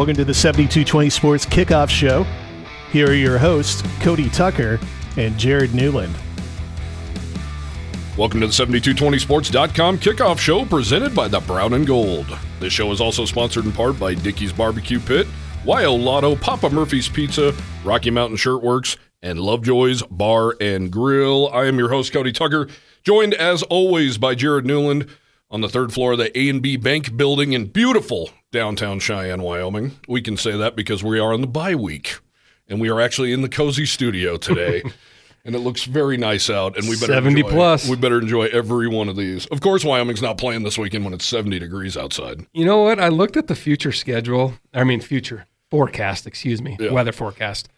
Welcome to the 7220 Sports Kickoff Show. Here are your hosts, Cody Tucker and Jared Newland. Welcome to the 7220sports.com kickoff show presented by the Brown and Gold. This show is also sponsored in part by Dickey's Barbecue Pit, WyoLotto, Papa Murphy's Pizza, Rocky Mountain Shirtworks, and Lovejoy's Bar and Grill. I am your host, Cody Tucker, joined as always by Jared Newland on the third floor of the ANB Bank building in beautiful downtown Cheyenne, Wyoming. We can say that because we are on the bye week, and we are actually in the cozy studio today. and it looks very nice out. And we better 70 enjoy, plus. We better enjoy every one of these. Of course, Wyoming's not playing this weekend when it's 70 degrees outside. You know what? I looked at the future schedule. I mean, future forecast, excuse me, Yeah. weather forecast.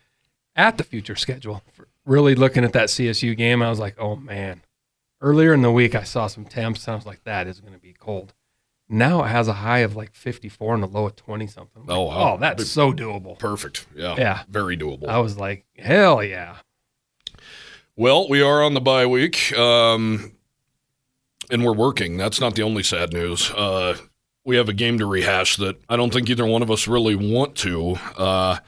At the future schedule, really looking at that CSU game, I was like, oh man. Earlier in the week, I saw some temps, and I was like, that is going to be cold. Now it has a high of like 54 and a low of 20 something. Oh, wow. oh, that's so doable. Perfect. Yeah. Yeah. Very doable. I was like, hell yeah. Well, we are on the bye week, um, and we're working. That's not the only sad news. Uh, we have a game to rehash that I don't think either one of us really want to. Uh,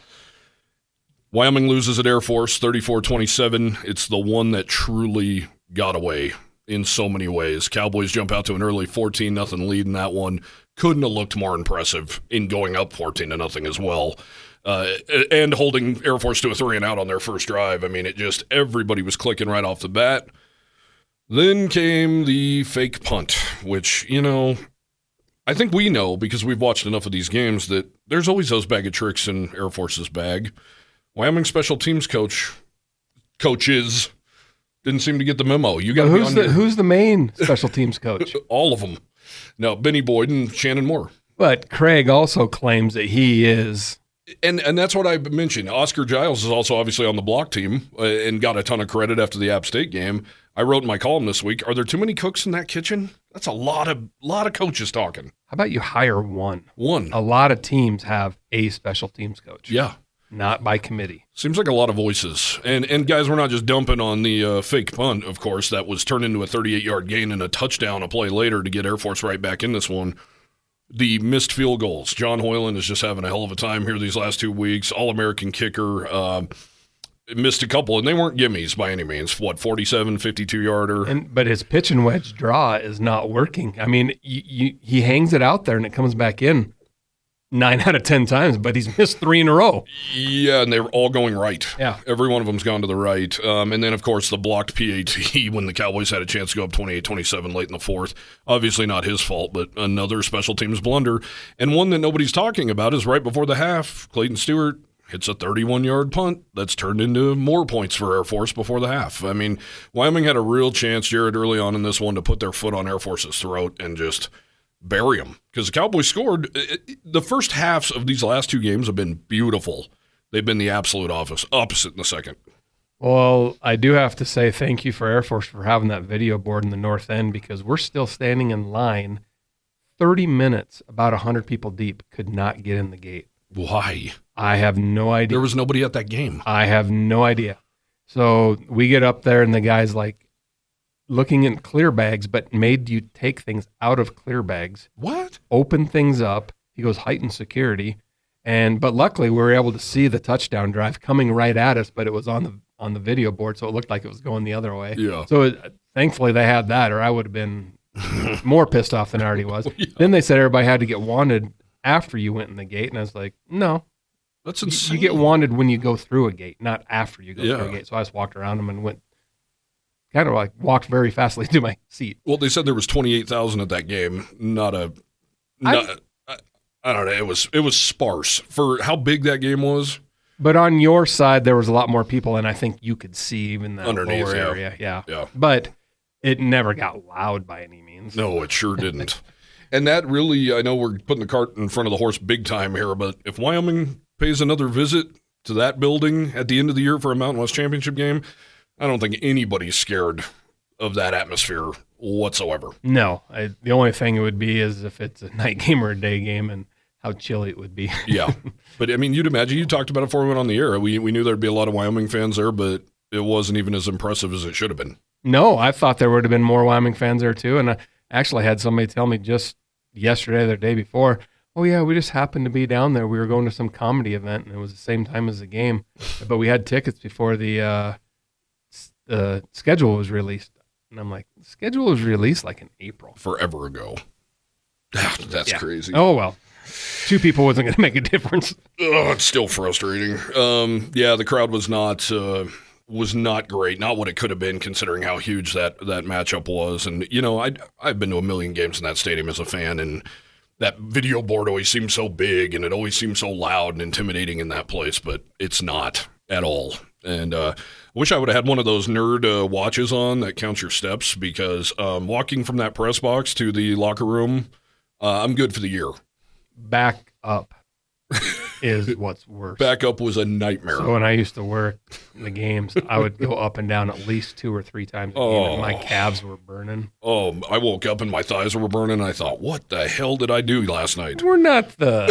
Wyoming loses at Air Force 34 27. It's the one that truly got away in so many ways. Cowboys jump out to an early 14 nothing lead in that one. Couldn't have looked more impressive in going up 14 to nothing as well. Uh, and holding Air Force to a three and out on their first drive. I mean, it just everybody was clicking right off the bat. Then came the fake punt, which, you know, I think we know because we've watched enough of these games that there's always those bag of tricks in Air Force's bag. Wyoming special teams coach coaches didn't seem to get the memo. You got Who's the, your- who's the main special teams coach? all of them. No, Benny Boyd and Shannon Moore. But Craig also claims that he is. And and that's what I mentioned. Oscar Giles is also obviously on the block team uh, and got a ton of credit after the App State game. I wrote in my column this week: Are there too many cooks in that kitchen? That's a lot of lot of coaches talking. How about you hire one? One, A lot of teams have a special teams coach. yeah, not by committee. seems like a lot of voices. And and guys, we're not just dumping on the uh, fake punt. Of course, that was turned into a 38 yard gain and a touchdown a play later to get Air Force right back in this one. The missed field goals. John Hoyland is just having a hell of a time here these last two weeks. All American kicker. Um, missed a couple, and they weren't gimmies by any means. What, 47, 52 yarder? And but his pitch and wedge draw is not working. I mean, you, you, he hangs it out there and it comes back in nine out of ten times, but he's missed three in a row. Yeah, and they were all going right. Yeah. Every one of them's gone to the right. Um, and then, of course, the blocked PAT when the Cowboys had a chance to go up 28 27 late in the fourth. Obviously, not his fault, but another special teams blunder. And one that nobody's talking about is right before the half. Clayton Stewart hits a 31 yard punt that's turned into more points for Air Force before the half. I mean, Wyoming had a real chance, Jared, early on in this one to put their foot on Air Force's throat and just bury them because the Cowboys scored. It- The first halves of these last two games have been beautiful. They've been the absolute office opposite in the second. Well, I do have to say thank you for Air Force for having that video board in the north end because we're still standing in line 30 minutes, about 100 people deep, could not get in the gate. Why? I have no idea. There was nobody at that game. I have no idea. So we get up there, and the guy's like looking in clear bags, but made you take things out of clear bags, What? open things up. He goes heightened security, and but luckily we were able to see the touchdown drive coming right at us, but it was on the on the video board, so it looked like it was going the other way. Yeah. So it, thankfully they had that, or I would have been more pissed off than I already was. Then they said everybody had to get wanted after you went in the gate, and I was like, no, That's you- insane. you get wanted when you go through a gate, not after you go Yeah. through a gate. So I just walked around them and went, kind of like walked very fastly to my seat. Well, they said there was twenty eight thousand at that game. Not a. Not, I, I don't know. It was it was sparse for how big that game was. But on your side, there was a lot more people, and I think you could see even that Underneath, lower yeah. area. Yeah. Yeah. But it never got loud by any means. No, it sure didn't. and that really, I know we're putting the cart in front of the horse big time here, but if Wyoming pays another visit to that building at the end of the year for a Mountain West Championship game, I don't think anybody's scared of that atmosphere whatsoever. No. I, the only thing it would be is if it's a night game or a day game and how chilly it would be. Yeah. but I mean, you'd imagine, you talked about it before we went on the air. We, we knew there'd be a lot of Wyoming fans there, but it wasn't even as impressive as it should have been. No, I thought there would have been more Wyoming fans there too. And I actually had somebody tell me just yesterday or the day before, Oh yeah, we just happened to be down there. We were going to some comedy event, and it was the same time as the game, but we had tickets before the uh, the schedule was released. And I'm like, the schedule was released like in April. Forever ago. That's Yeah. crazy. Oh well, two people wasn't going to make a difference. Oh, it's still frustrating. Um, yeah, the crowd was not uh, was not great. Not what it could have been, considering how huge that that matchup was. And you know, I I've been to a million games in that stadium as a fan, and that video board always seems so big, and it always seems so loud and intimidating in that place. But it's not at all. And uh, I wish I would have had one of those nerd uh, watches on that counts your steps because um, walking from that press box to the locker room, uh, I'm good for the year. Back up is what's worse. Backup was a nightmare. So when I used to work the games, I would go up and down at least two or three times a game, and my Oh. calves were burning. Oh, I woke up and my thighs were burning. And I thought, what the hell did I do last night? We're not the,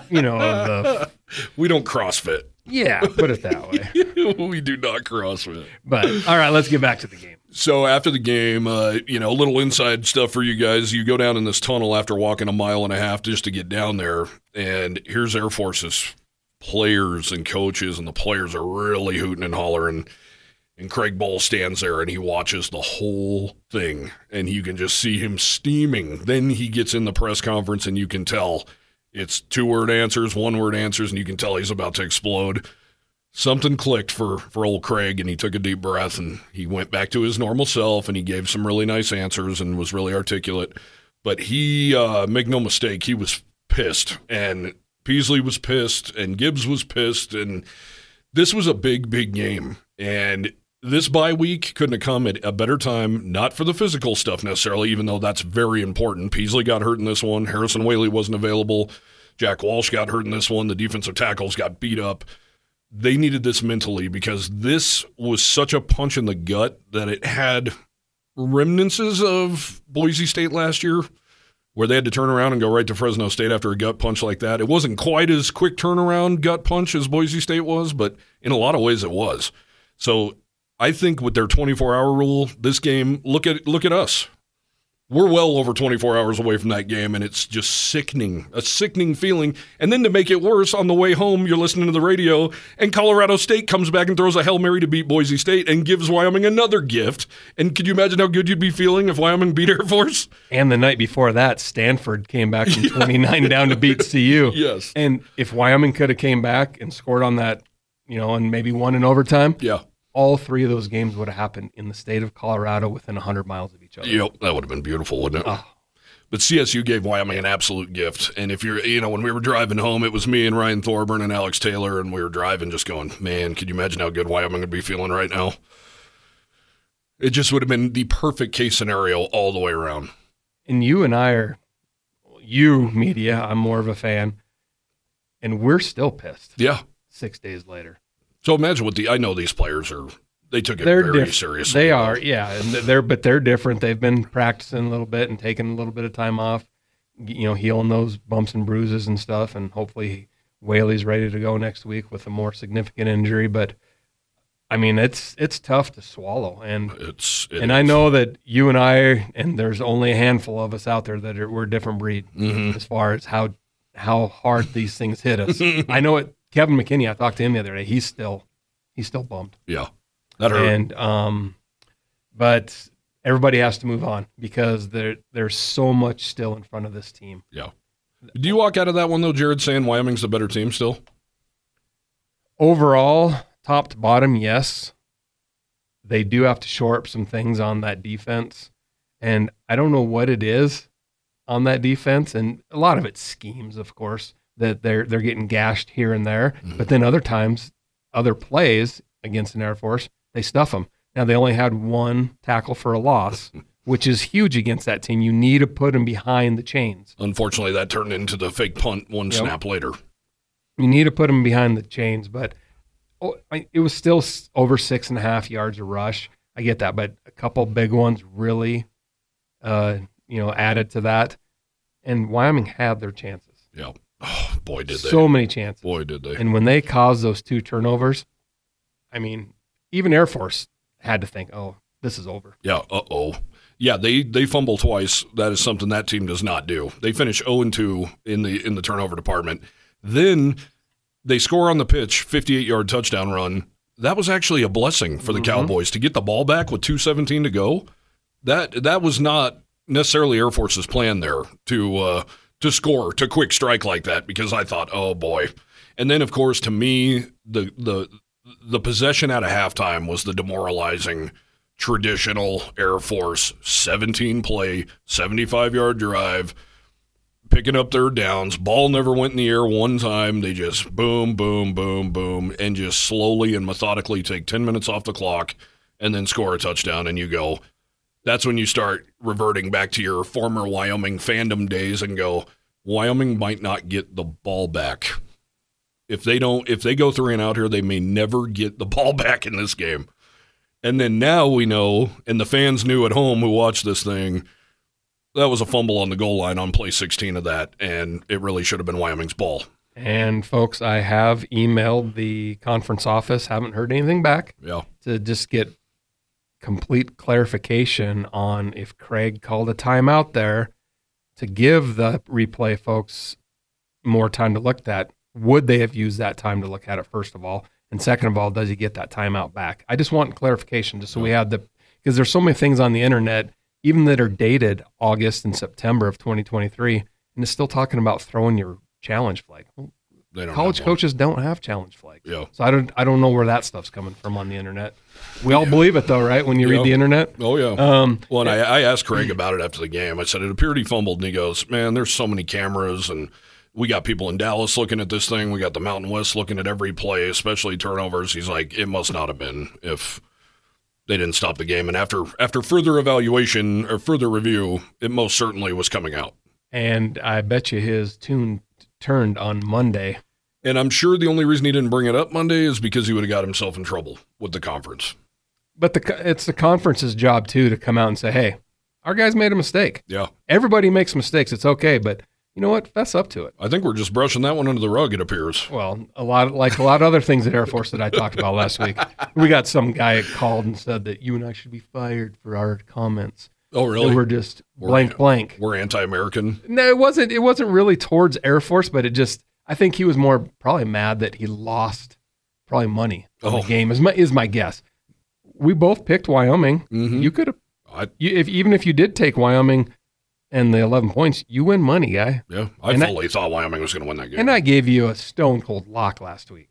you know, the We don't CrossFit. Yeah, put it that way. we do not cross CrossFit. But all right, let's get back to the game. So after the game, uh, you know, a little inside stuff for you guys. You go down in this tunnel after walking a mile and a half just to get down there, and here's Air Force's players and coaches, and the players are really hooting and hollering. And Craig Bohl stands there and he watches the whole thing, and you can just see him steaming. Then he gets in the press conference, and you can tell it's two word answers, one word answers, and you can tell he's about to explode. Something clicked for for old Craig and he took a deep breath and he went back to his normal self and he gave some really nice answers and was really articulate. But he uh make no mistake he was pissed and Peasley was pissed and Gibbs was pissed and this was a big big game. And this bye week couldn't have come at a better time, not for the physical stuff necessarily, even though that's very important. Peasley got hurt in this one. Harrison Waylee wasn't available. Jack Walsh got hurt in this one. The defensive tackles got beat up they needed this mentally because this was such a punch in the gut that it had remnants of Boise State last year, where they had to turn around and go right to Fresno State after a gut punch like that. It wasn't quite as quick turnaround gut punch as Boise State was, but in a lot of ways it was. So I think with their 24 hour rule, this game, look at look at us. We're well over 24 hours away from that game, and it's just sickening, a sickening feeling. And then to make it worse, on the way home, you're listening to the radio, and Colorado State comes back and throws a Hail Mary to beat Boise State and gives Wyoming another gift. And could you imagine how good you'd be feeling if Wyoming beat Air Force? And the night before that, Stanford came back from 29 down to beat CU. Yes. And if Wyoming could have came back and scored on that, you know, and maybe won in overtime, Yeah. All three of those games would have happened in the state of Colorado within 100 miles of each other. Yep. That would have been beautiful, wouldn't it? Oh. But CSU gave Wyoming an absolute gift. And if you're, you know, when we were driving home, it was me and Ryan Thorburn and Alex Taylor, and we were driving just going, man, could you imagine how good Wyoming would be feeling right now? It just would have been the perfect case scenario all the way around. And you and I are, you media, I'm more of a fan, and we're still pissed Yeah. six days later. So imagine what the, I know these players are, they took it They're very diff- seriously. They are, yeah, and they're but they're different. They've been practicing a little bit and taking a little bit of time off, you know, healing those bumps and bruises and stuff, and hopefully Waylee's ready to go next week with a more significant injury. But I mean, it's it's tough to swallow, and It's, it and I know that you and I, and there's only a handful of us out there that are we're a different breed Mhm. as far as how how hard these things hit us. I know it. Kevin McKinney, I talked to him the other day. He's still he's still bummed. Yeah. That hurt. And um, but everybody has to move on because there there's so much still in front of this team. yeah. Do you walk out of that one, though, Jared, saying Wyoming's the better team still? Overall, top to bottom, yes. They do have to shore up some things on that defense. And I don't know what it is on that defense. And a lot of it's schemes, of course, that they're they're getting gashed here and there. But then other times, other plays against an Air Force, they stuff them. Now they only had one tackle for a loss, which is huge against that team. You need to put them behind the chains. Unfortunately, that turned into the fake punt one Yep. snap later. You need to put them behind the chains, but oh, it was still over six and a half yards a rush. I get that, but a couple big ones really, uh, you know, added to that. And Wyoming had their chances, Yeah. Oh, boy, did they. so many chances. boy, did they. And when they caused those two turnovers, I mean, even Air Force had to think, "Oh, this is over." Yeah. Uh oh. yeah, they they fumble twice. That is something that team does not do. They finish 0 and 2 in the in the turnover department. Then they score on the pitch, 58 yard touchdown run. That was actually a blessing for the Mm-hmm. Cowboys to get the ball back with 217 to go. That that was not necessarily Air Force's plan there to uh, to score to quick strike like that because I thought, oh boy. And then of course to me the the the possession at a halftime was the demoralizing traditional Air Force 17 play, 75 yard drive, picking up their downs. Ball never went in the air one time. They just boom, boom, boom, boom, and just slowly and methodically take 10 minutes off the clock and then score a touchdown. And you go, that's when you start reverting back to your former Wyoming fandom days and go, Wyoming might not get the ball back. If they don't, if they go three and out here, they may never get the ball back in this game. And then now we know, and the fans knew at home who watched this thing, that was a fumble on the goal line on play 16 of that, and it really should have been Wyoming's ball. And folks, I have emailed the conference office, haven't heard anything back Yeah. to just get complete clarification on if Craig called a timeout there to give the replay folks more time to look at that. Would they have used that time to look at it, first of all? And second of all, does he get that timeout back? I just want clarification just so we have the, because there's so many things on the internet, even that are dated August and September of 2023, and it's still talking about throwing your challenge flag. Well, They don't college coaches don't have challenge flags. Yeah. So I don't I don't know where that stuff's coming from on the internet. We all believe it though, right? When you Yeah. read the internet. Oh, yeah. Um, Well, and I, I asked Craig about it after the game. I said it appeared he fumbled, and he goes, "Man, there's so many cameras, and we got people in Dallas looking at this thing. We got the Mountain West looking at every play, especially turnovers." He's like, "It must not have been if they didn't stop the game." And after after further evaluation or further review, it most certainly was coming out. and I bet you his tune turned on Monday. And I'm sure the only reason he didn't bring it up Monday is because he would have got himself in trouble with the conference. But the it's the conference's job too to come out and say, "Hey, our guys made a mistake. Yeah, Everybody makes mistakes. It's okay, but you know what? Fess up to it." I think we're just brushing that one under the rug. It appears. Well, a lot like a lot of other things at Air Force that I talked about last week. We got some guy called and said that you and I should be fired for our comments. Oh, really? we're just We're- blank blank. We're anti-American. No, it wasn't. It wasn't really towards Air Force, but it just. I think he was more probably mad that he lost probably money on Oh. the game. Is my is my guess. We both picked Wyoming. Mhm. You could have, if even if you did take Wyoming and the eleven points, you win money, guy. yeah, I And I- fully thought Wyoming was going to win that game. And I gave you a stone cold lock last week.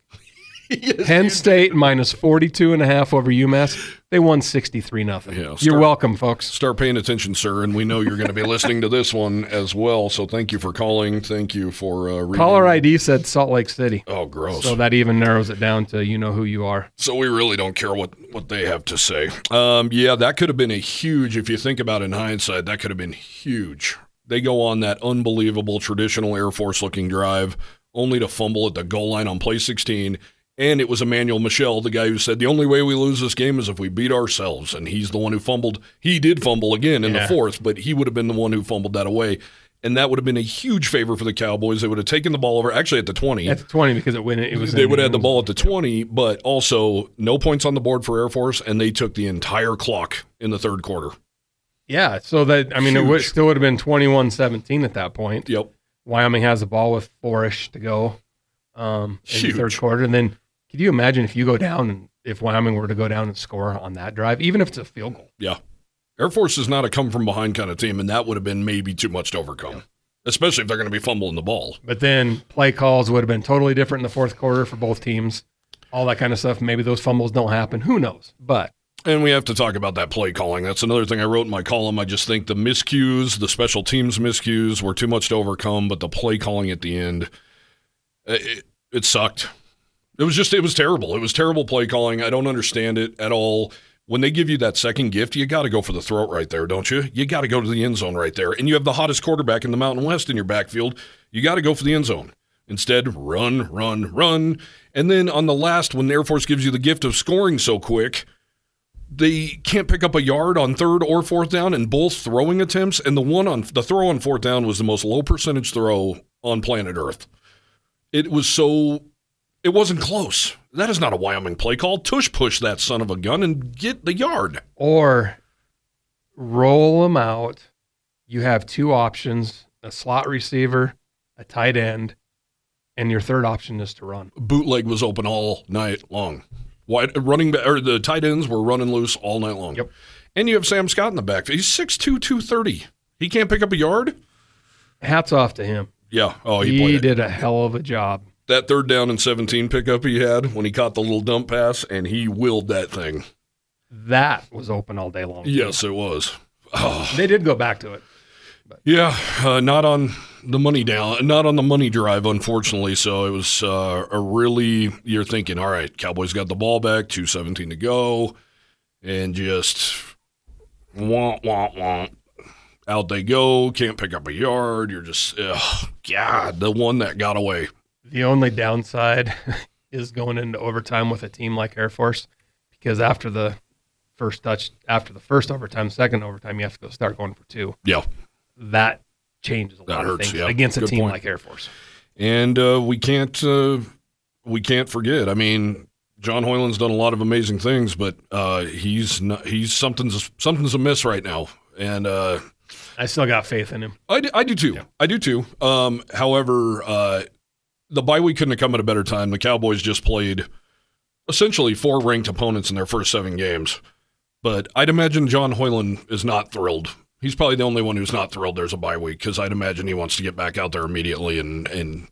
Penn State minus 42 and a half over UMass. They won 63 nothing. Yeah, You're welcome, folks. Start paying attention, sir, and we know you're going to be listening to this one as well. So thank you for calling. Thank you for uh, reading. Caller ID said Salt Lake City. Oh, gross. So that even narrows it down to you know who you are. So we really don't care what, what they have to say. Um, yeah, that could have been a huge, if you think about it in hindsight, that could have been huge. They go on that unbelievable traditional Air Force looking drive, only to fumble at the goal line on play 16. And it was Emmanuel Michel, the guy who said, the only way we lose this game is if we beat ourselves. And he's the one who fumbled. He did fumble again in Yeah. the fourth, but he would have been the one who fumbled that away. And that would have been a huge favor for the Cowboys. They would have taken the ball over, actually at the 20 At the 20 because it went. It was. they would have had the ball at the 20, but also no points on the board for Air Force, and they took the entire clock in the third quarter. Yeah. So that I mean, it would, still would have been 21-17 at that point. Yep. Wyoming has the ball with four-ish to go um, in the third quarter, and then could you imagine if you go down and if Wyoming were to go down and score on that drive, even if it's a field goal? Yeah. Air Force is not a come from behind kind of team, and that would have been maybe too much to overcome, especially if they're going to be fumbling the ball. But then play calls would have been totally different in the fourth quarter for both teams. All that kind of stuff. Maybe those fumbles don't happen. Who knows? But And we have to talk about that play calling. That's another thing I wrote in my column. I just think the miscues, the special teams miscues, were too much to overcome, but the play calling at the end, it, it sucked. It was just, it was terrible. It was terrible play calling. I don't understand it at all. When they give you that second gift, you got to go for the throat right there, don't you? You got to go to the end zone right there. And you have the hottest quarterback in the Mountain West in your backfield. You got to go for the end zone. Instead, run, run, run. And then on the last, when Air Force gives you the gift of scoring so quick, they can't pick up a yard on third or fourth down in both throwing attempts. And the one on the throw on fourth down was the most low percentage throw on planet Earth. It was so, it wasn't close. That is not a Wyoming play call. Tush push that son of a gun and get the yard. or roll them out. You have two options: a slot receiver, a tight end, and your third option is to run. Bootleg was open all night long. Wide, uh, running or the tight ends were running loose all night long. Yep. And you have Sam Scott in the back. He's 6'2", 230. He can't pick up a yard? Hats off to him. Yeah. Oh, he, he did a hell of a job. That third down and 17 pickup he had when he caught the little dump pass, and he willed that thing. That was open all day long. Yes, it was. Oh, They did go back to it. yeah, uh, not on the money down, not on the money drive, unfortunately. So it was uh, a really, you're thinking, all right, Cowboys got the ball back, 217 to go, and just wah, wah, wah. Out they go, can't pick up a yard. You're just, ugh, God, the one that got away. The only downside is going into overtime with a team like Air Force because after the first touch, after the first overtime, second overtime, you have to go start going for two. Yeah. That changes a That lot hurts, of things yeah. against a Good team point. like Air Force. and uh, we can't uh, we can't forget. I mean, John Hoyland's done a lot of amazing things, but uh, he's not, he's something's something's amiss right now, and uh, I still got faith in him. I do, I do too. I do too. Um, however, uh, the bye week couldn't have come at a better time. The Cowboys just played essentially four ranked opponents in their first seven games, but I'd imagine John Hoyland is not thrilled. He's probably the only one who's not thrilled there's a bye week because I'd imagine he wants to get back out there immediately and and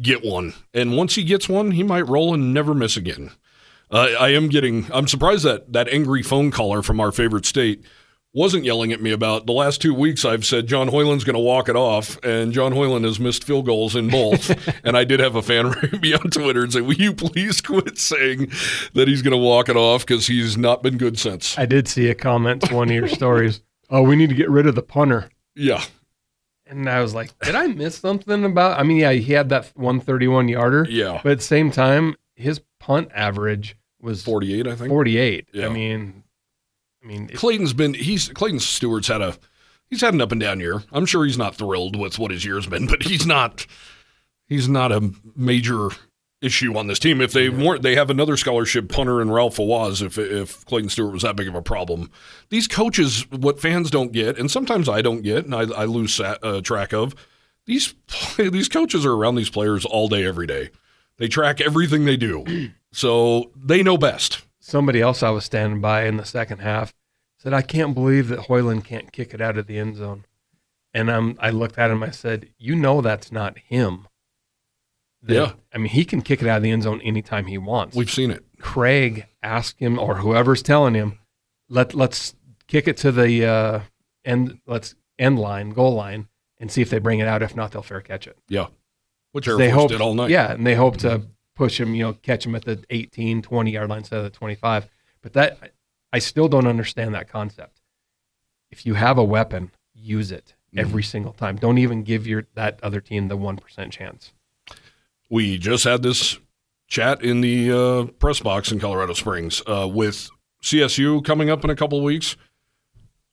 get one. And once he gets one, he might roll and never miss again. Uh, I am getting. I'm surprised that that angry phone caller from our favorite state wasn't yelling at me about the last two weeks. I've said John Hoyland's going to walk it off, and John Hoyland has missed field goals in both. and I did have a fan write me on Twitter and say, "Will you please quit saying that he's going to walk it off because he's not been good since." I did see a comment to one of your stories. Oh, we need to get rid of the punter. Yeah, And I was like, did I miss something about? I mean, yeah, he had that 131 yarder, yeah, but at the same time, his punt average was 48, I think. 48. Yeah. I mean, I mean, it- Clayton's been he's Clayton Stewart's had a he's had an up and down year. I'm sure he's not thrilled with what his year's been, but he's not he's not a major issue on this team. If they weren't, they have another scholarship punter in Ralph Fawaz. If if Clayton Stewart was that big of a problem, these coaches, what fans don't get, and sometimes I don't get, and I, I lose uh, track of these these coaches are around these players all day, every day. They track everything they do, so they know best. Somebody else I was standing by in the second half said, I can't believe that Hoyland can't kick it out of the end zone. And I'm, I looked at him, I said, You know, that's not him. That- Yeah. I mean, he can kick it out of the end zone anytime he wants. We've seen it. Craig asked him, or whoever's telling him, let let's kick it to the uh, end, let's end line, goal line, and see if they bring it out. If not, they'll fair catch it. Yeah. Which Air they Force hope, did all night. yeah, and they hope to push him, you know, catch him at the 18, 20 yard line instead of the 25. But that, I still don't understand that concept. If you have a weapon, use it every Mm-hmm. single time. Don't even give your that other team the 1% chance. We just had this chat in the uh, press box in Colorado Springs uh, with CSU coming up in a couple of weeks.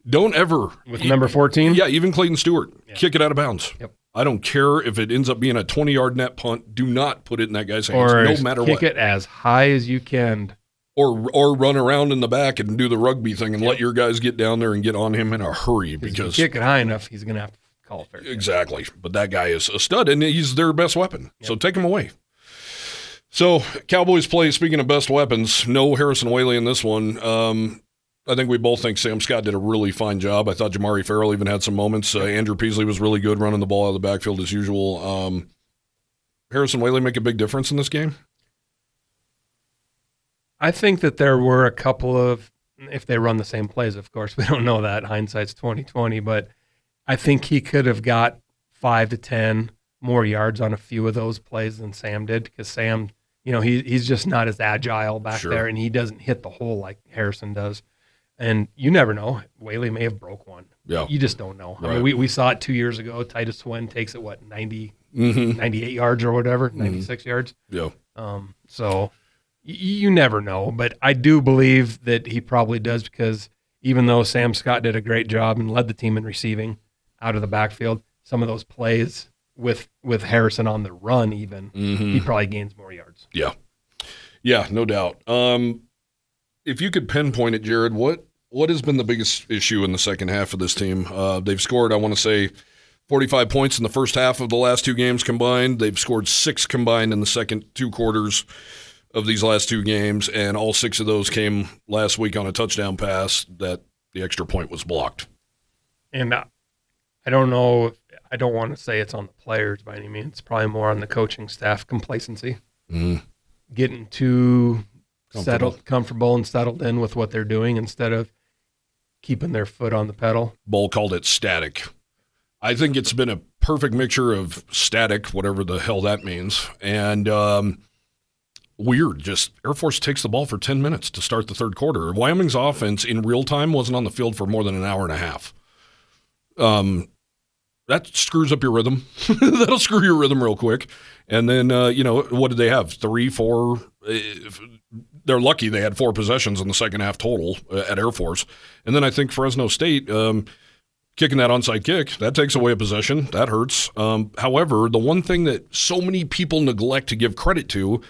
Don't ever With number 14, Yeah, even Clayton Stewart, kick it out of bounds. Yep. I don't care if it ends up being a 20 yard net punt. Do not put it in that guy's hands, or no matter kick what. Kick it as high as you can. Or or run around in the back and do the rugby thing and let your guys get down there and get on him in a hurry Because because if you kick it high enough, he's going to have to call it fair. Exactly. But that guy is a stud and he's their best weapon. So take him away. So Cowboys play, speaking of best weapons, no Harrison Waylee in this one. Um, I think we both think Sam Scott did a really fine job. I thought Jamari Ferrell even had some moments. Uh, Andrew Peasley was really good running the ball out of the backfield as usual. Um, Harrison Waylee make a big difference in this game? I think that there were a couple of, if they run the same plays, of course, we don't know that. Hindsight's twenty twenty, but I think he could have got five to ten more yards on a few of those plays than Sam did because Sam, you know, he he's just not as agile back Sure. there, and he doesn't hit the hole like Harrison does. And you never know. Waylee may have broke one. Yeah. You just don't know. I mean, we, we saw it two years ago. Titus Swen takes it, what, 90, Mm-hmm. 98 yards or whatever, 96 yards. Yeah. Um, so y- you never know, but I do believe that he probably does because even though Sam Scott did a great job and led the team in receiving out of the backfield, some of those plays with with Harrison on the run, even Mm-hmm. he probably gains more yards. Yeah. Yeah, no doubt. Um, if you could pinpoint it, Jared, what what has been the biggest issue in the second half of this team? Uh, they've scored, I want to say, 45 points in the first half of the last two games combined. They've scored six combined in the second two quarters of these last two games, and all six of those came last week on a touchdown pass that the extra point was blocked. And uh, I don't know. If, I don't want to say it's on the players by any means. It's probably more on the coaching staff complacency, Mm. getting too. Settled, comfortable, and settled in with what they're doing instead of keeping their foot on the pedal. Bohl called it static. I think it's been a perfect mixture of static, whatever the hell that means, and um, weird. Just Air Force takes the ball for 10 minutes to start the third quarter. Wyoming's offense in real time wasn't on the field for more than an hour and a half. Um, that screws up your rhythm. That'll screw your rhythm real quick. And then, uh, you know, what did they have? Three, four. uh, They're lucky they had four possessions in the second half total uh, at Air Force. And then I think Fresno State. Um, kicking that onside kick that takes away a possession that hurts um, however the one thing that so many people neglect to give credit to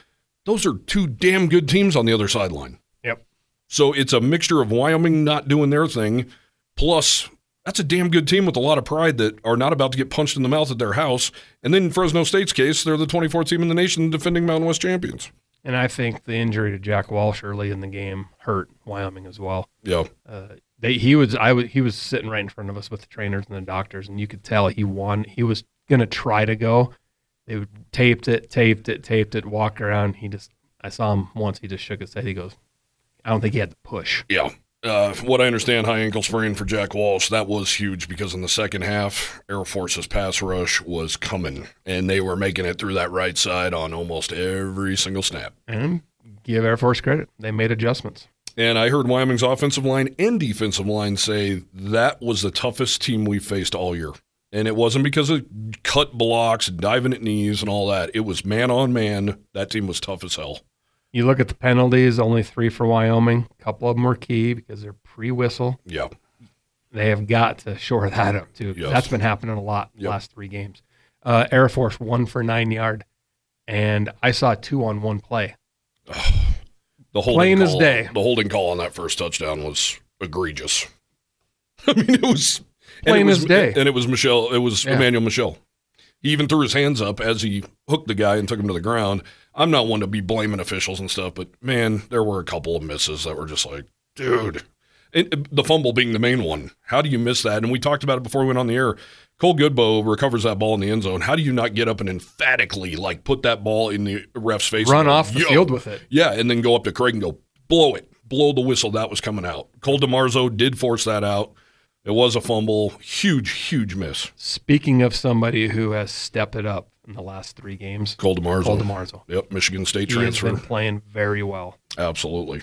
those are two damn good teams on the other sideline Yep. so it's a mixture of wyoming not doing their thing plus that's a damn good team with a lot of pride that are not about to get punched in the mouth at their house and then in fresno state's case they're the 24th team in the nation defending mountain west champions And I think the injury to Jack Walsh early in the game hurt Wyoming as well. yeah Uh, they, he was I was he was sitting right in front of us with the trainers and the doctors, and you could tell he won. He was gonna try to go. They taped it, taped it, taped it, walked around. He just I saw him once. He just shook his head. He goes, I don't think he had the push. Yeah. Uh, what I understand, high ankle sprain for Jack Walsh, that was huge because in the second half, Air Force's pass rush was coming, and they were making it through that right side on almost every single snap. And give Air Force credit, they made adjustments. And I heard Wyoming's offensive line and defensive line say that was the toughest team we faced all year. And it wasn't because of cut blocks, diving at knees, and all that. It was man on man. That team was tough as hell. You look at the penalties, only three for Wyoming. A couple of them were key because they're pre-whistle. Yeah. They have got to shore that up too. Yes. That's been happening a lot the Yep. last three games. Uh, Air Force one for nine yard, and I saw two on one play. The holding Plain as call, day. The holding call on that first touchdown was egregious. I mean, it was and Plain it was, as day. and it was Michel. It was Yeah. Emmanuel Michel. He even threw his hands up as he hooked the guy and took him to the ground. I'm not one to be blaming officials and stuff, but man, there were a couple of misses that were just like, dude. And uh, the fumble being the main one. How do you miss that? And we talked about it before we went on the air. Cole Godbout recovers that ball in the end zone. How do you not get up and emphatically like put that ball in the ref's face? Run go, off the field with it. Yeah, and then go up to Craig and go, blow it, blow the whistle. That was coming out. Cole DeMarzo did force that out. It was a fumble. Huge, huge miss. Speaking of somebody who has stepped it up in the last three games, Cole DeMarzo. Cole DeMarzo. Yep, Michigan State He has transfer. been playing very well. Absolutely.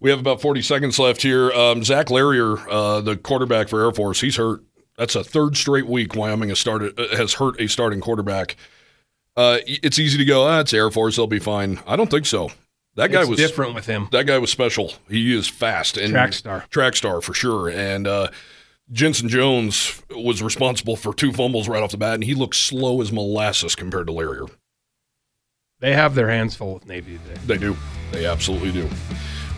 We have about 40 seconds left here. Um, Zach Larrier, uh, the quarterback for Air Force, he's hurt. That's a third straight week Wyoming has started uh, has hurt a starting quarterback. Uh, it's easy to go, ah, it's Air Force, they'll be fine. I don't think so. That guy it's was different with him. that guy was special. He is fast and Track star. track star for sure. And uh, Jensen Jones was responsible for two fumbles right off the bat, and he looked slow as molasses compared to Larrier. They have their hands full with Navy today. They do. They absolutely do.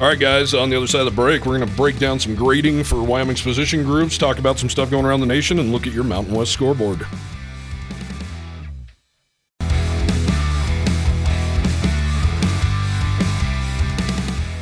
All right, guys, on the other side of the break, we're going to break down some grading for Wyoming's position groups, talk about some stuff going around the nation, and look at your Mountain West scoreboard.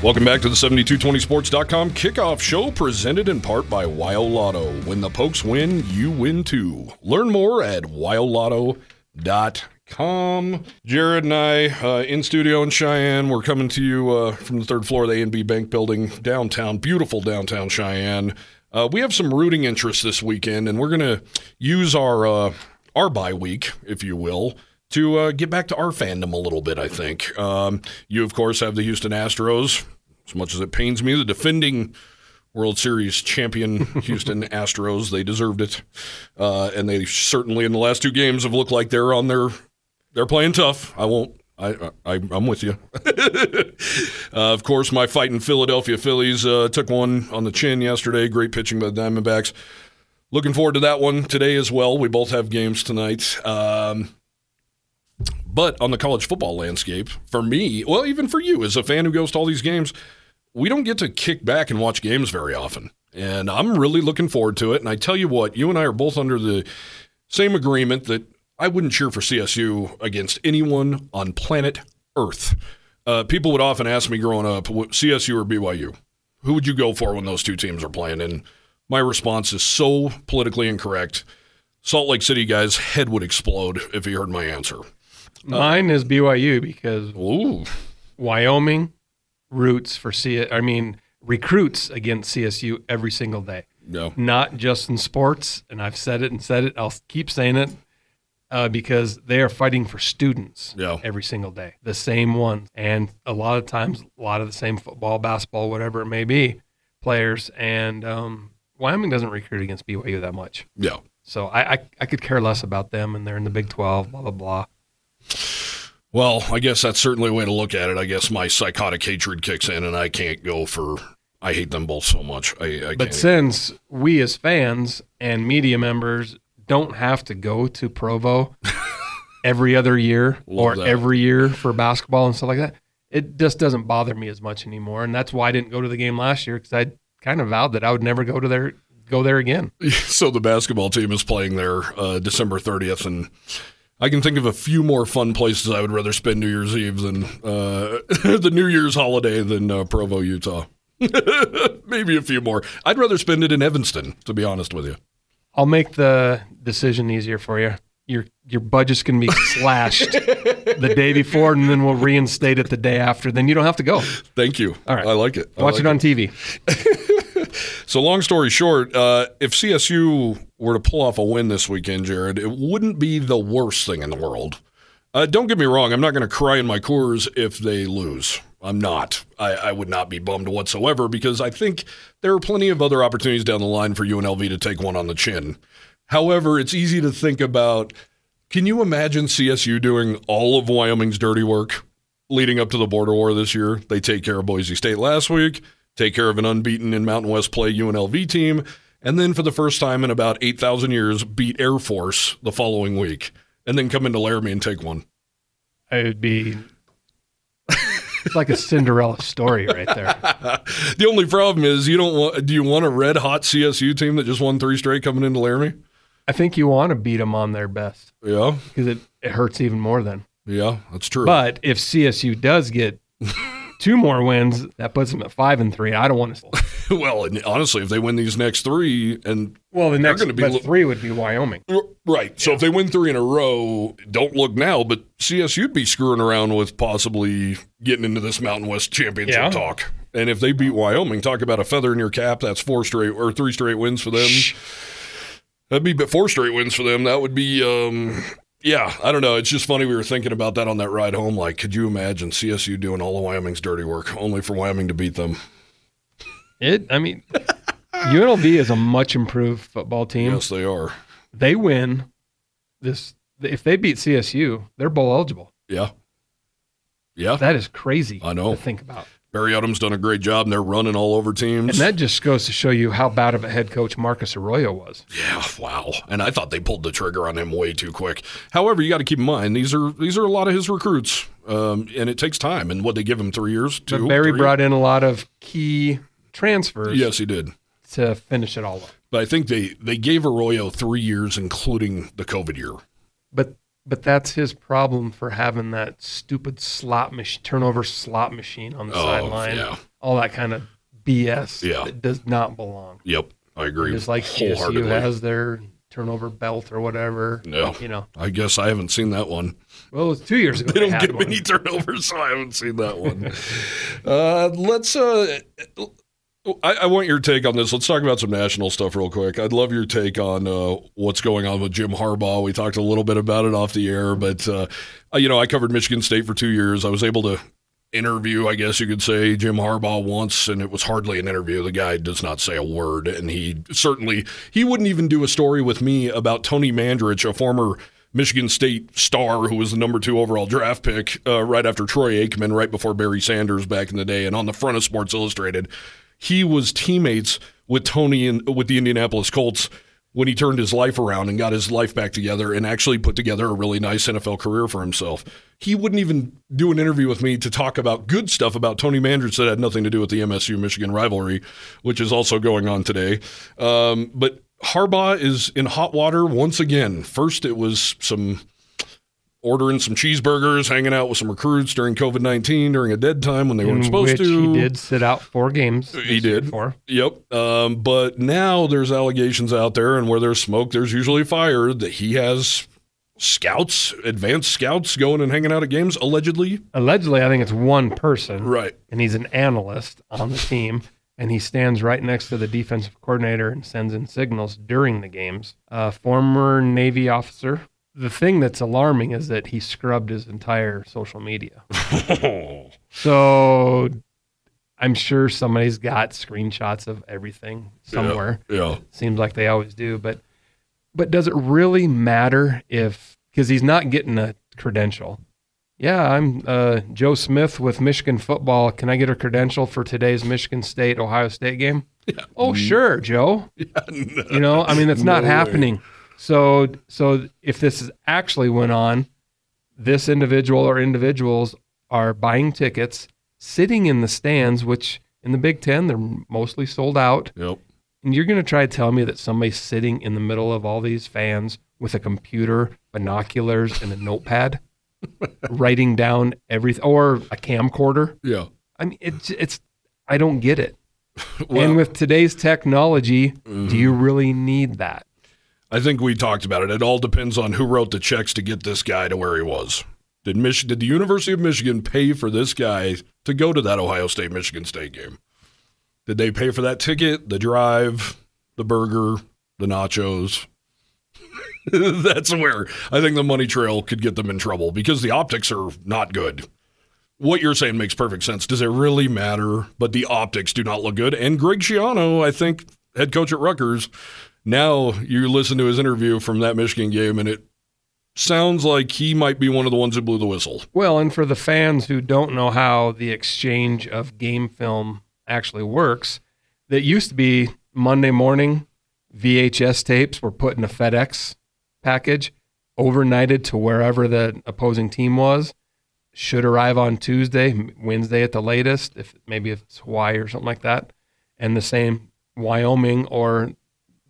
Welcome back to the 7220sports.com kickoff show presented in part by WyoLotto. When the Pokes win, you win too. Learn more at wyolotto.com. Jared and I uh, in studio in Cheyenne. We're coming to you uh, from the third floor of the ANB Bank Building downtown, beautiful downtown Cheyenne. Uh, we have some rooting interest this weekend, and we're going to use our uh, our bye week, if you will, to uh, get back to our fandom a little bit. I think um, you, of course, have the Houston Astros. As much as it pains me, the defending World Series champion Houston Astros, they deserved it, uh, and they certainly in the last two games have looked like they're on their they're playing tough. I won't. I, I I'm with you. uh, of course, my fighting Philadelphia Phillies uh, took one on the chin yesterday. Great pitching by the Diamondbacks. Looking forward to that one today as well. We both have games tonight. Um, but on the college football landscape, for me, well, even for you as a fan who goes to all these games, we don't get to kick back and watch games very often. And I'm really looking forward to it. And I tell you what, you and I are both under the same agreement that I wouldn't cheer for CSU against anyone on planet Earth. Uh, people would often ask me growing up, CSU or BYU? Who would you go for when those two teams are playing? And my response is so politically incorrect. Salt Lake City guy's head would explode if he heard my answer. Mine is BYU because Ooh. Wyoming roots for C. I mean recruits against CSU every single day. No. Not just in sports, and I've said it and said it. I'll keep saying it uh, because they are fighting for students Yeah. every single day, the same ones, and a lot of times, a lot of the same football, basketball, whatever it may be, players. And um, Wyoming doesn't recruit against BYU that much, Yeah. so I, I I could care less about them, and they're in the Big Twelve, blah blah blah. Well, I guess that's certainly a way to look at it. I guess my psychotic hatred kicks in, and I can't go for. I hate them both so much. I, I But since we as fans and media members don't have to go to Provo every other year or that. every year for basketball and stuff like that, it just doesn't bother me as much anymore. And that's why I didn't go to the game last year because I kind of vowed that I would never go to there go there again. so the basketball team is playing there uh, December 30th, and I can think of a few more fun places I would rather spend New Year's Eve than uh, the New Year's holiday than uh, Provo, Utah. Maybe a few more. I'd rather spend it in Evanston, to be honest with you. I'll make the decision easier for you. Your your budget's going to be slashed the day before, and then we'll reinstate it the day after. Then you don't have to go. Thank you. All right. I like it. I Watch like it on TV. So, long story short, uh, if CSU were to pull off a win this weekend, Jared, it wouldn't be the worst thing in the world. Uh, don't get me wrong, I'm not going to cry in my Coors if they lose. I'm not. I, I would not be bummed whatsoever because I think there are plenty of other opportunities down the line for UNLV to take one on the chin. However, it's easy to think about can you imagine CSU doing all of Wyoming's dirty work leading up to the border war this year? They take care of Boise State last week, take care of an unbeaten in Mountain West play UNLV team, and then for the first time in about 8,000 years, beat Air Force the following week, and then come into Laramie and take one. It would be it's like a Cinderella story right there. The only problem is you don't want. Do you want a red hot CSU team that just won three straight coming into Laramie? I think you want to beat them on their best Yeah, because it, it hurts even more then. yeah, that's true. But if CSU does get two more wins, that puts them at five and three. I don't want to. well, and honestly, if they win these next three, and Well, the next be but three would be Wyoming. right, so if they win three in a row, don't look now, but CSU'd be screwing around with possibly getting into this Mountain West championship Yeah. talk. And if they beat Wyoming, talk about a feather in your cap. That's four straight or three straight wins for them. That'd be but four straight wins for them. That would be, um, yeah, I don't know. It's just funny we were thinking about that on that ride home. Like, could you imagine CSU doing all of Wyoming's dirty work only for Wyoming to beat them? It. I mean, UNLV is a much improved football team. Yes, they are. They win this. If they beat CSU, they're bowl eligible. Yeah. Yeah. That is crazy. I know. to think about. Barry Odom's done a great job, and they're running all over teams. And that just goes to show you how bad of a head coach Marcus Arroyo was. yeah, wow. And I thought they pulled the trigger on him way too quick. However, you got to keep in mind these are these are a lot of his recruits, um, and it takes time. And what they give him three years, two. But Barry three? brought in a lot of key transfers Yes, he did. to finish it all up. But I think they they gave Arroyo three years, including the COVID year. But but that's his problem for having that stupid slot machine, turnover slot machine on the Oh, sideline. yeah. All that kind of BS Yeah. that does not belong. Yep, I agree. Just like CSU has their turnover belt or whatever. No. You know, I guess I haven't seen that one. well, it was two years ago. They don't get one. many turnovers, so I haven't seen that one. uh, let's. Uh, I, I want your take on this. Let's talk about some national stuff real quick. I'd love your take on uh, what's going on with Jim Harbaugh. We talked a little bit about it off the air, but uh, you know, I covered Michigan State for two years. I was able to interview, I guess you could say, Jim Harbaugh once, and it was hardly an interview. The guy does not say a word, and he certainly he wouldn't even do a story with me about Tony Mandarich, a former Michigan State star who was the number two overall draft pick uh, right after Troy Aikman, right before Barry Sanders back in the day, and on the front of Sports Illustrated, he was teammates with Tony and with the Indianapolis Colts when he turned his life around and got his life back together and actually put together a really nice NFL career for himself. He wouldn't even do an interview with me to talk about good stuff about Tony Mandarich that had nothing to do with the MSU Michigan rivalry, which is also going on today. Um, but Harbaugh is in hot water once again. First, it was some ordering some cheeseburgers, hanging out with some recruits during COVID nineteen during a dead time when they weren't supposed to. He did sit out four games. He did. For. Yep. Um, but now there's allegations out there, and where there's smoke, there's usually fire. That he has scouts, advanced scouts, going and hanging out at games, allegedly. Allegedly, I think it's one person, Right. and he's an analyst on the team, and he stands right next to the defensive coordinator and sends in signals during the games. Uh, former Navy officer. The thing that's alarming is that he scrubbed his entire social media. So I'm sure somebody's got screenshots of everything somewhere. yeah. Seems like they always do, but but does it really matter if because he's not getting a credential? Yeah, I'm uh, Joe Smith with Michigan football. Can I get a credential for today's Michigan State Ohio State game? Oh, sure, Joe. You know, I mean, that's not way. happening. So, so if this is actually went on, this individual or individuals are buying tickets, sitting in the stands, which in the Big Ten they're mostly sold out. Yep. And you're going to try to tell me that somebody's sitting in the middle of all these fans with a computer, binoculars, and a notepad, writing down everything, or a camcorder. Yeah. I mean, it's it's. I don't get it. Well, and with today's technology, do you mm-hmm. really need that? I think we talked about it. It all depends on who wrote the checks to get this guy to where he was. Did Mich- Did the University of Michigan pay for this guy to go to that Ohio State Michigan State game? Did they pay for that ticket, the drive, the burger, the nachos? That's where I think the money trail could get them in trouble because the optics are not good. What you're saying makes perfect sense. Does it really matter? But the optics do not look good. And Greg Schiano, I think, head coach at Rutgers, now you listen to his interview from that Michigan game, and it sounds like he might be one of the ones who blew the whistle. Well, and for the fans who don't know how the exchange of game film actually works, that used to be Monday morning VHS tapes were put in a FedEx package, overnighted to wherever the opposing team was. Should arrive on Tuesday, Wednesday at the latest, if maybe if it's Hawaii or something like that. And the same Wyoming or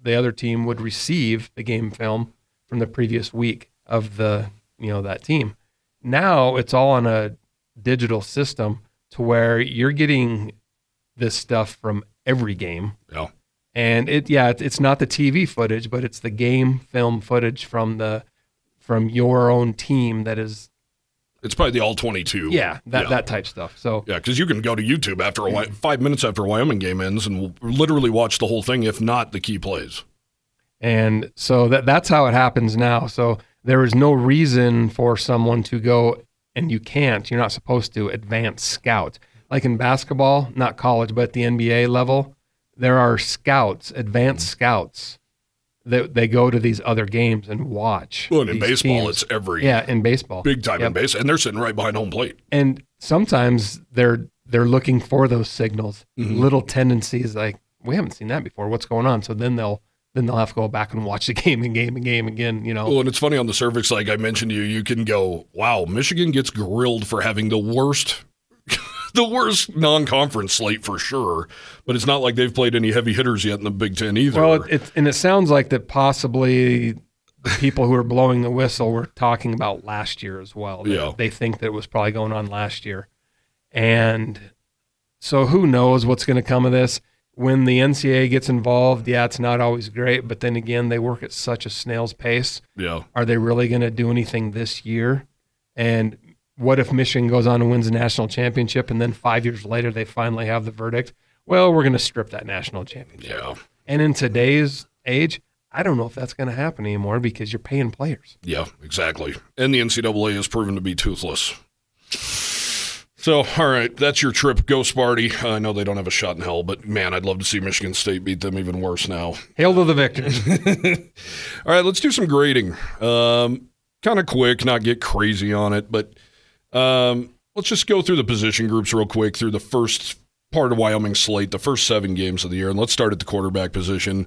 the other team would receive the game film from the previous week of the you know that team. Now it's all on a digital system to where you're getting this stuff from every game. Yeah. And it yeah, it, it's not the TV footage, but it's the game film footage from the from your own team that is It's probably the all 22. yeah, that Yeah. that type stuff. So Yeah, because you can go to YouTube after a five minutes after a Wyoming game ends and literally watch the whole thing, if not the key plays. And so that that's how it happens now. So there is no reason for someone to go and you can't, you're not supposed to advance scout. Like in basketball, not college, but at the NBA level, there are scouts, advanced scouts that they go to these other games and watch. Well, and in baseball, teams. it's every yeah, in baseball. big time in Yep. base, and they're sitting right behind home plate. And sometimes they're they're looking for those signals, Mm-hmm. little tendencies like we haven't seen that before. What's going on? So then they'll then they'll have to go back and watch the game and game and game again. You know, Well, and it's funny on the cervix, like I mentioned to you, you can go, wow, Michigan gets grilled for having the worst. The worst non-conference slate for sure, but it's not like they've played any heavy hitters yet in the Big Ten either. Well, it, it, and it sounds like that possibly the people who are blowing the whistle were talking about last year as well. That Yeah. They think that it was probably going on last year. And so who knows what's going to come of this. When the NCAA gets involved, yeah, it's not always great, but then again, they work at such a snail's pace. yeah, Are they really going to do anything this year? And what if Michigan goes on and wins a national championship and then five years later they finally have the verdict? Well, we're going to strip that national championship. yeah, And in today's age, I don't know if that's going to happen anymore because you're paying players. yeah, exactly. And the NCAA has proven to be toothless. So, all right, that's your trip. Go Sparty. I know they don't have a shot in hell, but man, I'd love to see Michigan State beat them even worse now. Hail to the victors. All right, let's do some grading. Um, kind of quick, not get crazy on it, but um, let's just go through the position groups real quick through the first part of Wyoming slate, the first seven games of the year, and let's start at the quarterback position.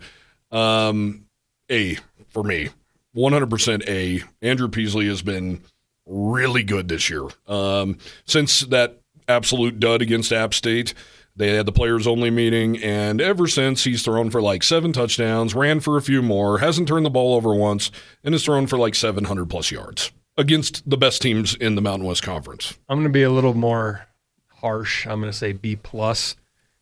Um, A for me. 100% A. Andrew Peasley has been really good this year. Um, since that absolute dud against App State, they had the players only meeting, and ever since he's thrown for like seven touchdowns, ran for a few more, hasn't turned the ball over once, and has thrown for like 700 plus yards against the best teams in the Mountain West Conference. I'm going to be a little more harsh. I'm going to say B plus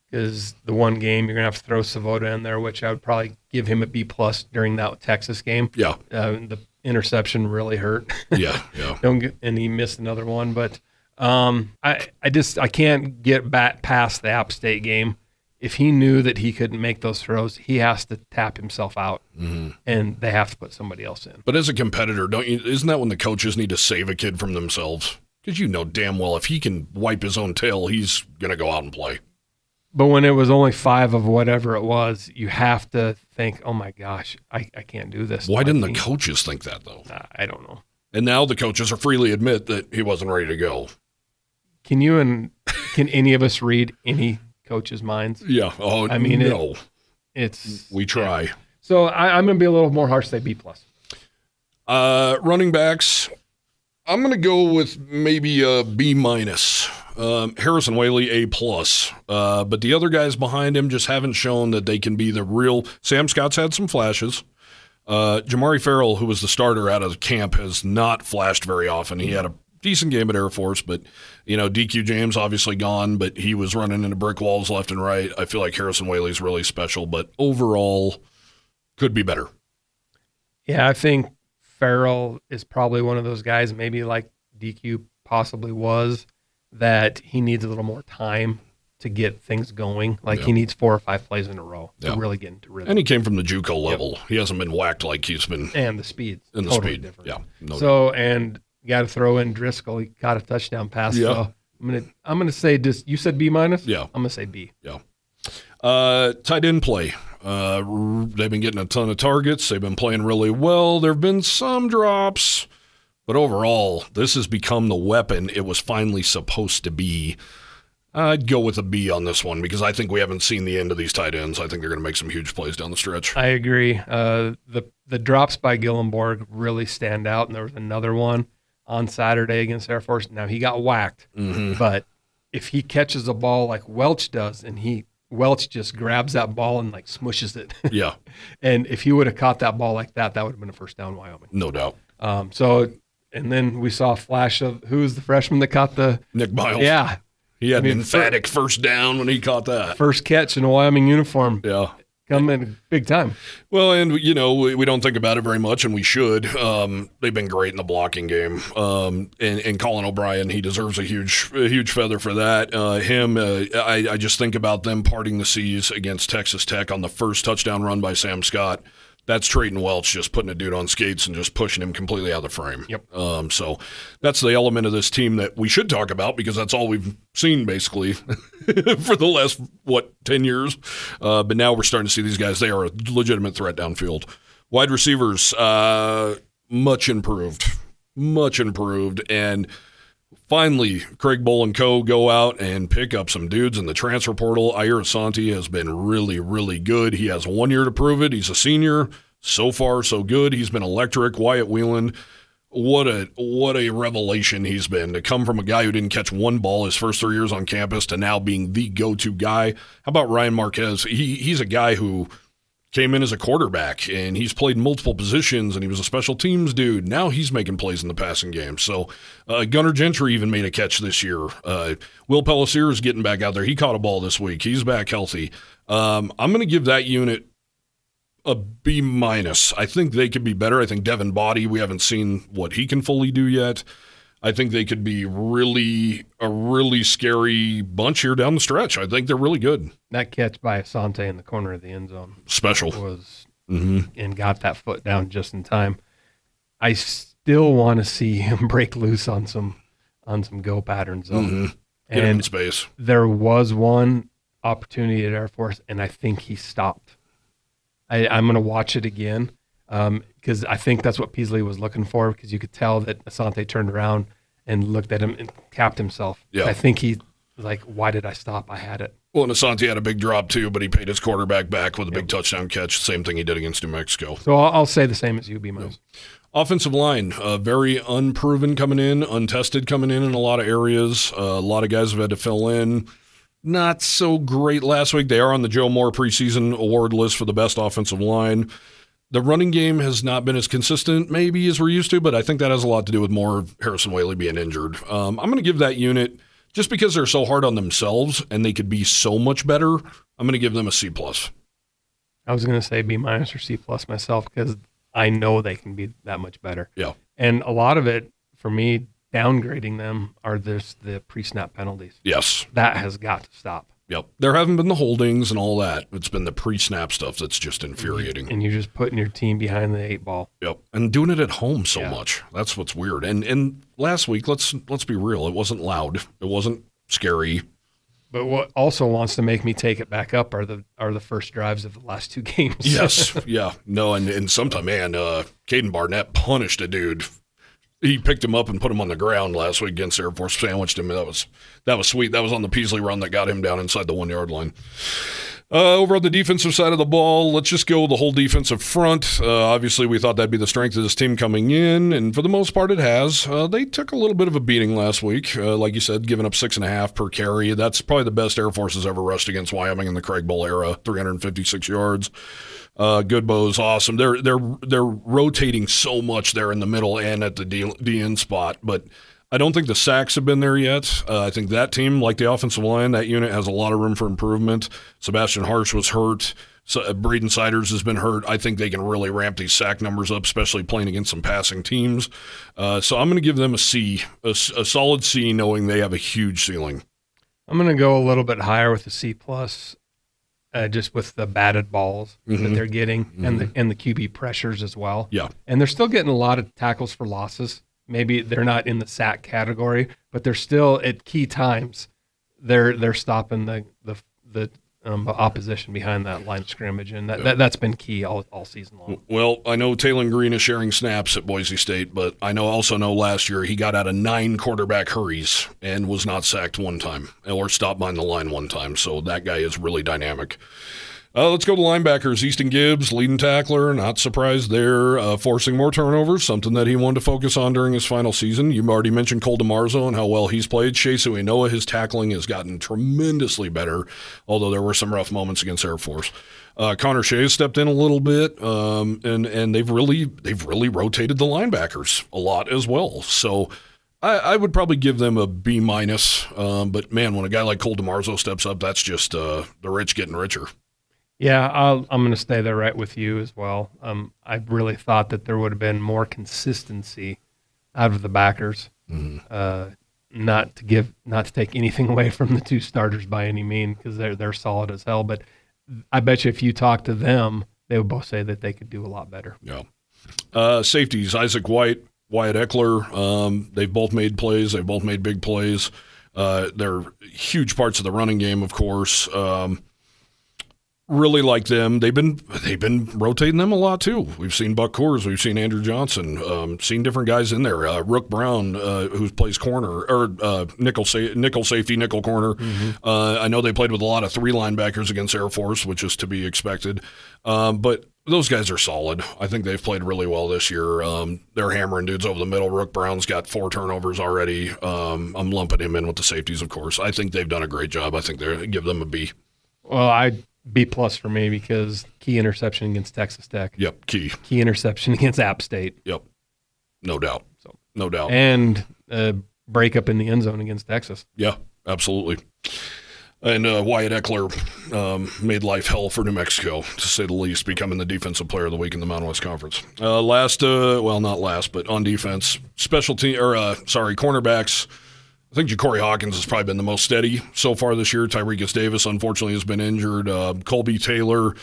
because the one game you're going to have to throw Svoboda in there, which I would probably give him a B plus during that Texas game. Yeah, Uh, the interception really hurt. yeah, yeah. Don't get, and he missed another one, but um, I I just I can't get back past the App State game. If he knew that he couldn't make those throws, he has to tap himself out, and they have to put somebody else in. But as a competitor, don't you? Isn't that when the coaches need to save a kid from themselves? Because you know damn well if he can wipe his own tail, he's gonna go out and play. But when it was only five of whatever it was, you have to think, oh my gosh, I, I can't do this. Why didn't the coaches think that though? Uh, I don't know. And now the coaches are freely admit that he wasn't ready to go. Can you and can any of us read any coach's minds? Yeah. Oh, I mean, it- no. It's we try. so I, I'm going to be a little more harsh, say B plus. Uh, running backs, I'm going to go with maybe a B minus. Um, Harrison Waylee A plus, uh, but the other guys behind him just haven't shown that they can be the real. Sam Scott's had some flashes. Uh, Jamari Ferrell, who was the starter out of camp, has not flashed very often. He had a decent game at Air Force, but you know DQ James obviously gone, but he was running into brick walls left and right. I feel like Harrison Waylee's really special, but overall could be better. Yeah, I think Ferrell is probably one of those guys, maybe like DQ possibly was, that he needs a little more time to get things going. Like Yeah. he needs four or five plays in a row Yeah. to really get into rhythm. And he came from the JUCO level. He hasn't been whacked like he's been And the speed. in the totally speed. different. Yeah. No so and you got to throw in Driscoll. He caught a touchdown pass. Yeah. So I'm gonna I'm gonna say just you said B minus. Yeah. I'm gonna say B. Uh, tight end play. Uh, they've been getting a ton of targets. They've been playing really well. There have been some drops, but overall, this has become the weapon it was finally supposed to be. I'd go with a B on this one because I think we haven't seen the end of these tight ends. I think they're going to make some huge plays down the stretch. I agree. Uh, the the drops by Gyllenborg really stand out, and there was another one on Saturday against Air Force. Now he got whacked, Mm-hmm. but if he catches a ball like Welch does, and he Welch just grabs that ball and like smushes it, Yeah, and if he would have caught that ball like that, that would have been a first down, Wyoming. no doubt. Um, so, and then we saw a flash of who was the freshman that caught the Nick Biles. yeah he had I mean, an emphatic first down when he caught that. first catch in a Wyoming uniform, Yeah. Coming big time. Well, and you know we, we don't think about it very much, and we should. Um, they've been great in the blocking game. Um, and, and Colin O'Brien, he deserves a huge, a huge feather for that. Uh, him, uh, I, I just think about them parting the seas against Texas Tech on the first touchdown run by Sam Scott. That's Treyton Welch just putting a dude on skates and just pushing him completely out of the frame. Yep. Um, so that's the element of this team that we should talk about because that's all we've seen basically for the last what ten years. Uh, but now we're starting to see these guys; they are a legitimate threat downfield. Wide receivers, uh, much improved, much improved, and finally, Craig Bohl and Co. go out and pick up some dudes in the transfer portal. Ayir Asante has been really, really good. He has one year to prove it. He's a senior. So far, so good. He's been electric. Wyatt Wieland, what a what a revelation he's been to come from a guy who didn't catch one ball his first three years on campus to now being the go-to guy. How about Ryan Marquez? He he's a guy who came in as a quarterback and he's played multiple positions and he was a special teams dude. Now he's making plays in the passing game. So uh, Gunnar Gentry even made a catch this year. Uh, Will Pelissier is getting back out there. He caught a ball this week. He's back healthy. Um, I'm going to give that unit a B minus. I think they could be better. I think Devin Body, we haven't seen what he can fully do yet. I think they could be really a really scary bunch here down the stretch. I think they're really good. That catch by Asante in the corner of the end zone Special. was hmm and got that foot down just in time. I still want to see him break loose on some on some go patterns though. hmm in And space. there was one opportunity at Air Force, and I think he stopped. I, I'm going to watch it again because I think that's what Peasley was looking for because you could tell that Asante turned around and looked at him and capped himself. Yeah. I think he like, why did I stop? I had it. Well, and Asante had a big drop too, but he paid his quarterback back with a big touchdown catch. Same thing he did against New Mexico. So I'll, I'll say the same as you, B. Offensive line, uh, very unproven coming in, untested coming in in a lot of areas. Uh, a lot of guys have had to fill in. Not so great last week. They are on the Joe Moore preseason award list for the best offensive line. The running game has not been as consistent, maybe as we're used to, but I think that has a lot to do with more of Harrison Waylee being injured. Um, I'm going to give that unit just because they're so hard on themselves and they could be so much better. I'm going to give them a C plus. I was going to say B minus or C plus myself because I know they can be that much better. Yeah. And a lot of it for me, downgrading them are this the pre snap penalties. Yes. That has got to stop. Yep. There haven't been the holdings and all that. It's been the pre-snap stuff that's just infuriating. And you're just putting your team behind the eight ball. Yep. And doing it at home so Yeah. much. That's what's weird. And and last week, let's let's be real, it wasn't loud. It wasn't scary. But what also wants to make me take it back up are the are the first drives of the last two games. Yes. yeah. No, and, and sometime, man, uh Caden Barnett punished a dude. He picked him up and put him on the ground last week against Air Force, sandwiched him. That was that was sweet. That was on the Peasley run that got him down inside the one yard line. Uh, over on the defensive side of the ball, let's just go the whole defensive front. Uh, obviously, we thought that'd be the strength of this team coming in, and for the most part, it has. Uh, they took a little bit of a beating last week, uh, like you said, giving up six and a half per carry. That's probably the best Air Force has ever rushed against Wyoming in the Craig Bohl era, 356 yards. Uh, Godbout's awesome. They're they're they're rotating so much there in the middle and at the DN spot, but I don't think the sacks have been there yet. Uh, I think that team, like the offensive line, that unit has a lot of room for improvement. Sebastian Harsh was hurt. So, uh, Braden Siders has been hurt. I think they can really ramp these sack numbers up, especially playing against some passing teams. Uh, so I'm going to give them a C, a, a solid C, knowing they have a huge ceiling. I'm going to go a little bit higher with the C plus, uh, just with the batted balls that Mhm. they're getting and the and the QB pressures as well. Yeah. And they're still getting a lot of tackles for losses. Maybe they're not in the sack category, but they're still at key times. They're they're stopping the the the um, opposition behind that line of scrimmage, and that, that that's been key all, all season long. Well, I know Taylen Green is sharing snaps at Boise State, but I know also know last year he got out of nine quarterback hurries and was not sacked one time or stopped behind the line one time. So that guy is really dynamic. Uh, let's go to linebackers. Easton Gibbs, leading tackler, not surprised there, uh, forcing more turnovers, something that he wanted to focus on during his final season. You already mentioned Cole DeMarzo and how well he's played. Shea Suinoa, his tackling has gotten tremendously better, although there were some rough moments against Air Force. Uh, Connor Shea stepped in a little bit, um, and and they've really they've really rotated the linebackers a lot as well. So I, I would probably give them a B minus. Um, but man, when a guy like Cole DeMarzo steps up, that's just uh, the rich getting richer. Yeah, I'll, I'm going to stay there right with you as well. Um, I really thought that there would have been more consistency out of the backers. Uh, not to give, not to take anything away from the two starters by any mean, because they're they're solid as hell. But I bet you if you talk to them, they would both say that they could do a lot better. Yeah. Uh, safeties, Isaac White, Wyatt Ekeler. Um, they've both made plays. They've both made big plays. Uh, they're huge parts of the running game, of course. Um, really like them. They've been they've been rotating them a lot too. We've seen Buck Coors, we've seen Andrew Johnson, um, seen different guys in there. Uh, Wrook Brown, uh, who plays corner or uh, nickel sa- nickel safety, nickel corner. Uh, I know they played with a lot of three linebackers against Air Force, which is to be expected. Um, but those guys are solid. I think they've played really well this year. Um, they're hammering dudes over the middle. Wrook Brown's got four turnovers already. Um, I'm lumping him in with the safeties, of course. I think they've done a great job. I think they give them a B. Well, I B plus for me because key interception against Texas Tech, Yep, key. key interception against App State, Yep, no doubt. So- no doubt. and uh, breakup in the end zone against Texas. Yeah, absolutely. And uh, Wyatt Ekeler um, made life hell for New Mexico, to say the least, becoming the defensive player of the week in the Mountain West Conference. Uh, last, uh, well, not last, but on defense, special team, or uh, sorry, cornerbacks. I think Ja'Cory Hawkins has probably been the most steady so far this year. Tyrekus Davis, unfortunately, has been injured. Uh, Kolbey Taylor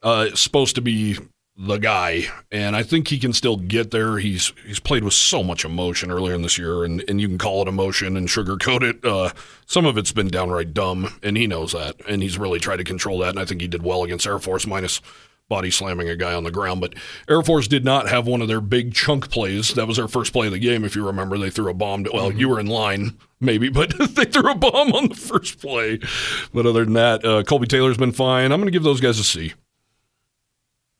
uh, is supposed to be the guy, and I think he can still get there. He's he's played with so much emotion earlier in this year, and, and you can call it emotion and sugarcoat it. Uh, some of it's been downright dumb, and he knows that, and he's really tried to control that. And I think he did well against Air Force, minus body slamming a guy on the ground. But Air Force did not have one of their big chunk plays. That was their first play of the game, if you remember. They threw a bomb. To, well, you were in line, maybe, but they threw a bomb on the first play. But other than that, uh, Kolbey Taylor's been fine. I'm going to give those guys a C.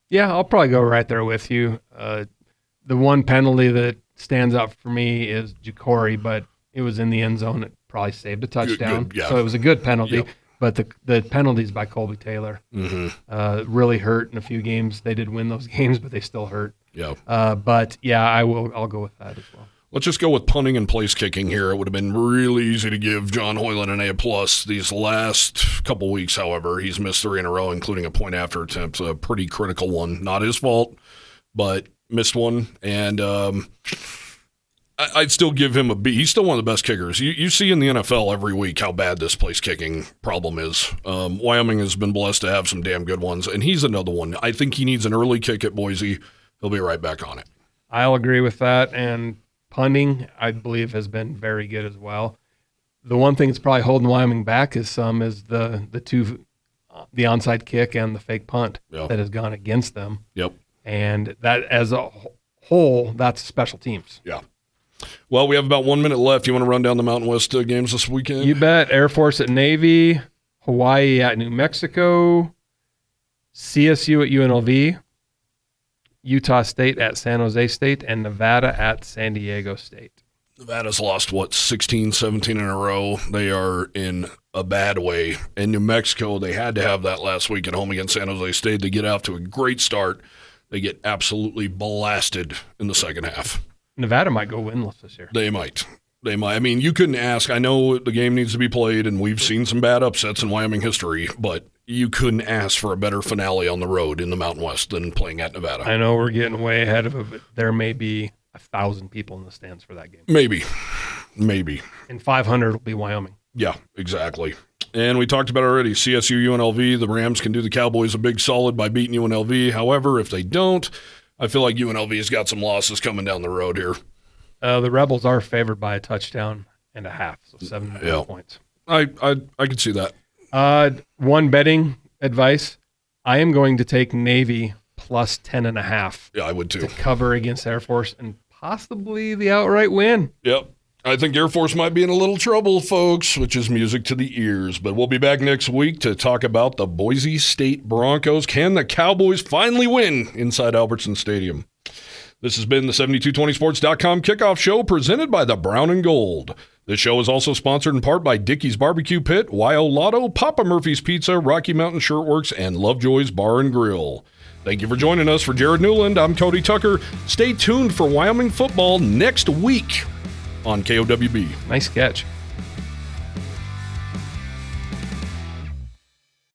Yeah, I'll probably go right there with you. Uh, the one penalty that stands out for me is Jacory, but it was in the end zone. It probably saved a touchdown. good, yeah. So it was a good penalty. Yep. But the the penalties by Kolbey Taylor Mm-hmm. uh, really hurt in a few games. They did win those games, but they still hurt. Yeah. Uh, but yeah, I will. I'll go with that as well. Let's just go with punting and place kicking here. It would have been really easy to give John Hoyland an A plus. These last couple weeks, however, he's missed three in a row, including a point after attempt, a pretty critical one. Not his fault, but missed one. And um, I'd still give him a B. He's still one of the best kickers. You, you see in the NFL every week how bad this place kicking problem is. Um, Wyoming has been blessed to have some damn good ones, and he's another one. I think he needs an early kick at Boise. He'll be right back on it. I'll agree with that. And punting, I believe, has been very good as well. The one thing that's probably holding Wyoming back is some is the the two, the onside kick and the fake punt Yeah. that has gone against them. Yep. And that as a whole, that's special teams. Yeah. Well, we have about one minute left. You want to run down the Mountain West uh, games this weekend? You bet. Air Force at Navy, Hawaii at New Mexico, CSU at UNLV, Utah State at San Jose State, and Nevada at San Diego State. Nevada's lost, what, 16, 17 in a row. They are in a bad way. In New Mexico, they had to have that last week at home against San Jose State. They get off to a great start. They get absolutely blasted in the second half. Nevada might go winless this year. They might. They might. I mean, you couldn't ask. I know the game needs to be played, and we've seen some bad upsets in Wyoming history, but you couldn't ask for a better finale on the road in the Mountain West than playing at Nevada. I know we're getting way ahead of it, but there may be a thousand people in the stands for that game, Maybe. Maybe. and 500 will be Wyoming. Yeah, exactly. And we talked about it already CSU, UNLV. The Rams can do the Cowboys a big solid by beating UNLV. However, if they don't, I feel like UNLV has got some losses coming down the road here. Uh, the Rebels are favored by a touchdown and a half, so seven and a half Yeah. points. I I, I could see that. Uh, one betting advice: I am going to take Navy plus ten and a half Yeah, I would too. to cover against Air Force and possibly the outright win. Yep. I think Air Force might be in a little trouble, folks, which is music to the ears. But we'll be back next week to talk about the Boise State Broncos. Can the Cowboys finally win inside Albertson Stadium? This has been the 7220sports.com kickoff show presented by the Brown and Gold. This show is also sponsored in part by Dickey's Barbecue Pit, WyoLotto, Papa Murphy's Pizza, Rocky Mountain Shirtworks, and Lovejoy's Bar and Grill. Thank you for joining us. For Jared Newland, I'm Cody Tucker. Stay tuned for Wyoming football next week on KOWB. Nice catch.